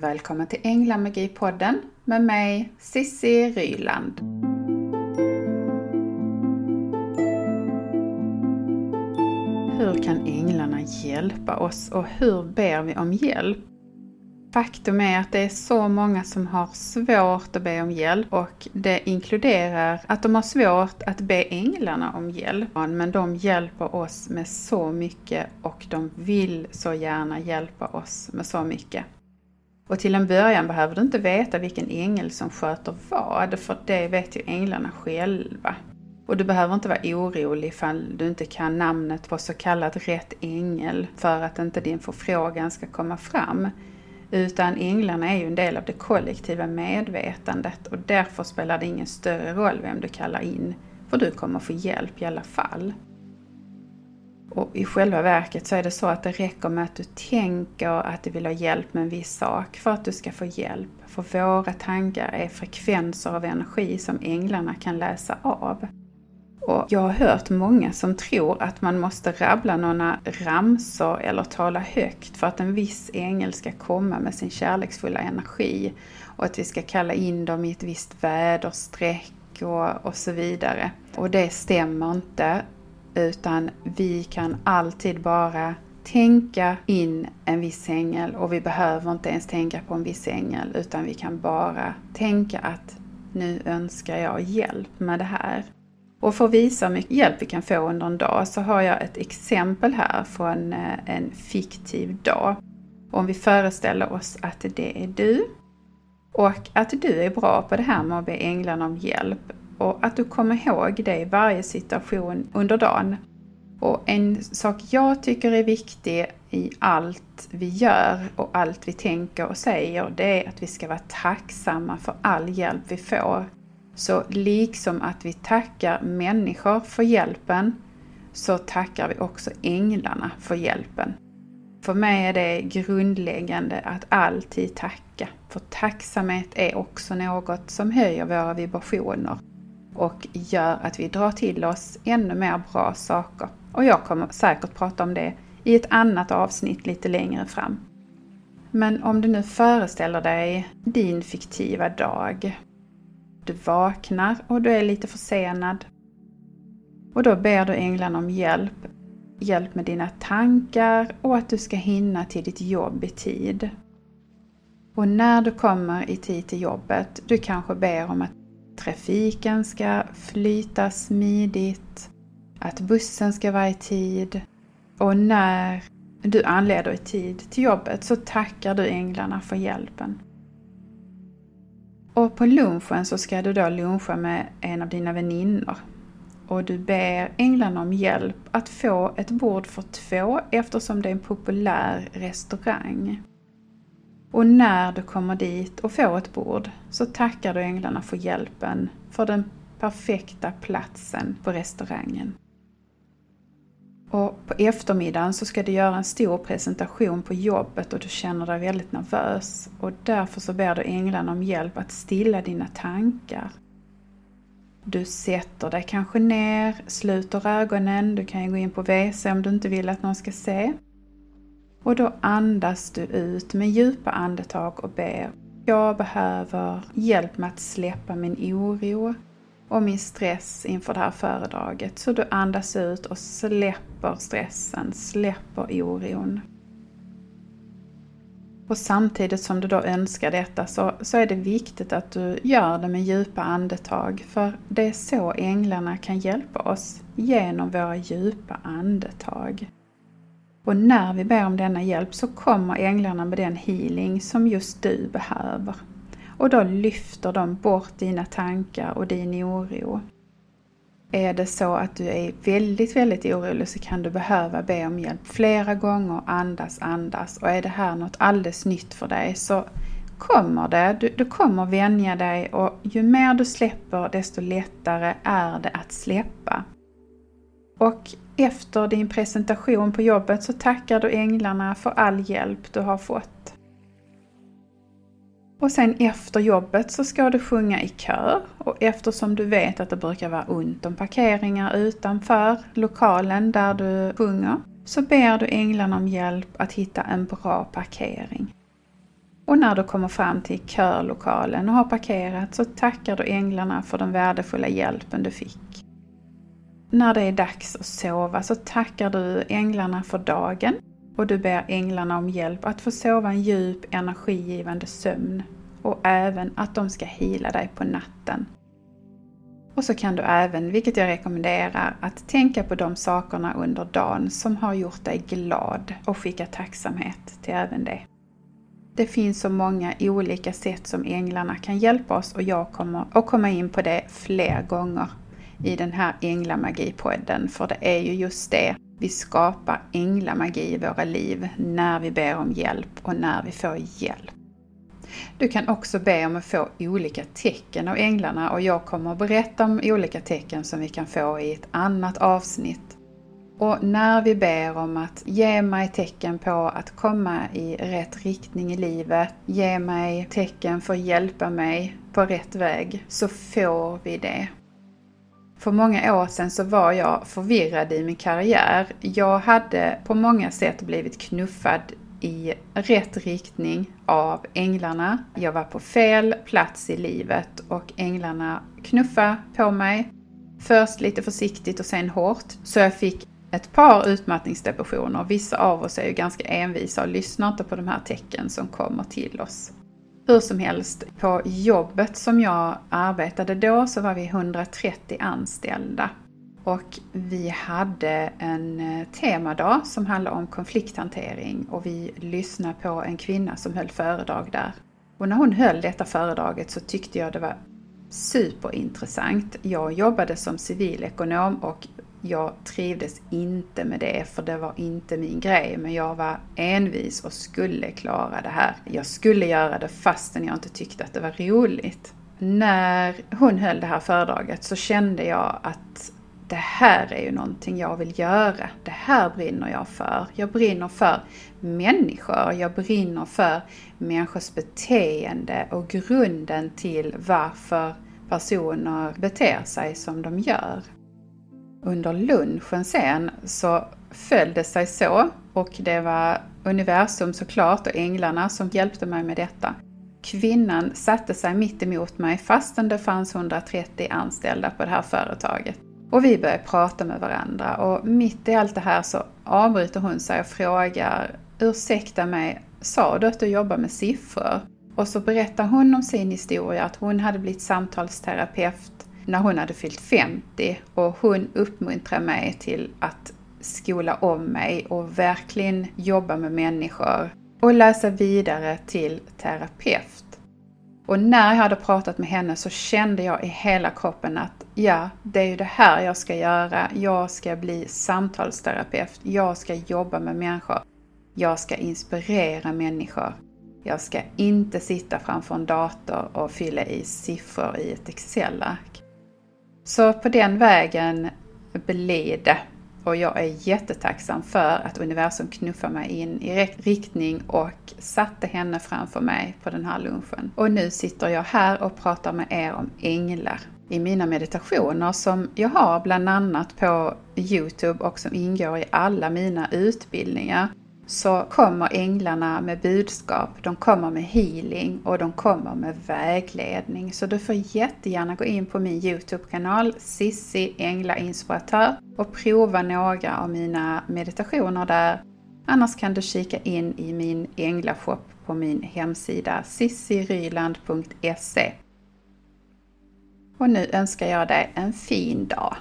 Välkommen till Änglamagi-podden med mig Sissi Ryland. Hur kan änglarna hjälpa oss och hur ber vi om hjälp? Faktum är att det är så många som har svårt att be om hjälp och det inkluderar att de har svårt att be änglarna om hjälp. Men de hjälper oss med så mycket och de vill så gärna hjälpa oss med så mycket. Och till en början behöver du inte veta vilken ängel som sköter vad, för det vet ju änglarna själva. Och du behöver inte vara orolig ifall du inte kan namnet på så kallad rätt ängel för att inte din förfrågan ska komma fram. Utan änglarna är ju en del av det kollektiva medvetandet och därför spelar det ingen större roll vem du kallar in, för du kommer få hjälp i alla fall. Och i själva verket så är det så att det räcker med att du tänker att du vill ha hjälp med en viss sak för att du ska få hjälp. För våra tankar är frekvenser av energi som änglarna kan läsa av. Och jag har hört många som tror att man måste rabbla några ramsor eller tala högt för att en viss ängel ska komma med sin kärleksfulla energi och att vi ska kalla in dem i ett visst väderstreck och, och så vidare. Och det stämmer inte utan vi kan alltid bara tänka in en viss ängel och vi behöver inte ens tänka på en viss ängel utan vi kan bara tänka att nu önskar jag hjälp med det här. Och för att visa hur mycket hjälp vi kan få under en dag så har jag ett exempel här från eh, en fiktiv dag. Om vi föreställer oss att det är du och att du är bra på det här med att be änglarna om hjälp och att du kommer ihåg det i varje situation under dagen. Och en sak jag tycker är viktig i allt vi gör och allt vi tänker och säger, det är att vi ska vara tacksamma för all hjälp vi får. Så liksom att vi tackar människor för hjälpen, så tackar vi också änglarna för hjälpen. För mig är det grundläggande att alltid tacka. För tacksamhet är också något som höjer våra vibrationer och gör att vi drar till oss ännu mer bra saker. Och jag kommer säkert prata om det i ett annat avsnitt lite längre fram. Men om du nu föreställer dig din fiktiva dag. Du vaknar och du är lite försenad. Och då ber du änglarna om hjälp. Hjälp med dina tankar och att du ska hinna till ditt jobb i tid. Och när du kommer i tid till jobbet, du kanske ber om att trafiken ska flyta smidigt, att bussen ska vara i tid och när du anleder i tid till jobbet så tackar du änglarna för hjälpen. Och på lunchen så ska du då luncha med en av dina väninnor. Och du ber änglarna om hjälp att få ett bord för två eftersom det är en populär restaurang. Och när du kommer dit och får ett bord så tackar du änglarna för hjälpen för den perfekta platsen på restaurangen. Och på eftermiddagen så ska du göra en stor presentation på jobbet och du känner dig väldigt nervös. Och därför så ber du änglarna om hjälp att stilla dina tankar. Du sätter dig kanske ner, sluter ögonen, du kan ju gå in på WC om du inte vill att någon ska se. Och då andas du ut med djupa andetag och ber. Jag behöver hjälp med att släppa min oro och min stress inför det här föredraget. Så du andas ut och släpper stressen, släpper oron. Och samtidigt som du då önskar detta så, så är det viktigt att du gör det med djupa andetag. För det är så änglarna kan hjälpa oss, genom våra djupa andetag. Och när vi ber om denna hjälp så kommer änglarna med den healing som just du behöver. Och då lyfter de bort dina tankar och din oro. Är det så att du är väldigt, väldigt orolig så kan du behöva be om hjälp flera gånger, andas, andas. Och är det här något alldeles nytt för dig så kommer det, du, du kommer vänja dig och ju mer du släpper desto lättare är det att släppa. Och efter din presentation på jobbet så tackar du änglarna för all hjälp du har fått. Och sen efter jobbet så ska du sjunga i kör och eftersom du vet att det brukar vara ont om parkeringar utanför lokalen där du sjunger så ber du änglarna om hjälp att hitta en bra parkering. Och när du kommer fram till körlokalen och har parkerat så tackar du änglarna för den värdefulla hjälpen du fick. När det är dags att sova så tackar du änglarna för dagen och du ber änglarna om hjälp att få sova en djup energigivande sömn och även att de ska hila dig på natten. Och så kan du även, vilket jag rekommenderar, att tänka på de sakerna under dagen som har gjort dig glad och skicka tacksamhet till även det. Det finns så många olika sätt som änglarna kan hjälpa oss och jag kommer att komma in på det fler gånger i den här Änglamagi-podden. För det är ju just det, vi skapar änglamagi i våra liv när vi ber om hjälp och när vi får hjälp. Du kan också be om att få olika tecken av änglarna och jag kommer att berätta om olika tecken som vi kan få i ett annat avsnitt. Och när vi ber om att ge mig tecken på att komma i rätt riktning i livet, ge mig tecken för att hjälpa mig på rätt väg, så får vi det. För många år sedan så var jag förvirrad i min karriär. Jag hade på många sätt blivit knuffad i rätt riktning av änglarna. Jag var på fel plats i livet och änglarna knuffade på mig. Först lite försiktigt och sen hårt. Så jag fick ett par utmattningsdepressioner. Vissa av oss är ju ganska envisa och lyssnar inte på de här tecken som kommer till oss. Hur som helst, på jobbet som jag arbetade då så var vi 130 anställda. Och vi hade en eh, temadag som handlade om konflikthantering och vi lyssnade på en kvinna som höll föredrag där. Och när hon höll detta föredraget så tyckte jag det var superintressant. Jag jobbade som civilekonom och jag trivdes inte med det för det var inte min grej. Men jag var envis och skulle klara det här. Jag skulle göra det fastän jag inte tyckte att det var roligt. När hon höll det här föredraget så kände jag att det här är ju någonting jag vill göra. Det här brinner jag för. Jag brinner för människor. Jag brinner för människors beteende och grunden till varför personer beter sig som de gör. Under lunchen sen så föll det sig så och det var universum såklart och änglarna som hjälpte mig med detta. Kvinnan satte sig mitt emot mig fastän det fanns 130 anställda på det här företaget. Och vi började prata med varandra och mitt i allt det här så avbryter hon sig och frågar Ursäkta mig, sa du att du jobbar med siffror? Och så berättar hon om sin historia, att hon hade blivit samtalsterapeut när hon hade fyllt 50 och hon uppmuntrade mig till att skola om mig och verkligen jobba med människor och läsa vidare till terapeut. Och när jag hade pratat med henne så kände jag i hela kroppen att ja, det är ju det här jag ska göra. Jag ska bli samtalsterapeut. Jag ska jobba med människor. Jag ska inspirera människor. Jag ska inte sitta framför en dator och fylla i siffror i ett Excel-ark. Så på den vägen blir det. Och jag är jättetacksam för att universum knuffade mig in i rätt riktning och satte henne framför mig på den här lunchen. Och nu sitter jag här och pratar med er om änglar i mina meditationer som jag har bland annat på Youtube och som ingår i alla mina utbildningar så kommer änglarna med budskap, de kommer med healing och de kommer med vägledning. Så du får jättegärna gå in på min Youtube-kanal Sissi Ängla Inspiratör och prova några av mina meditationer där. Annars kan du kika in i min änglashop på min hemsida sissiryland.se. Och nu önskar jag dig en fin dag.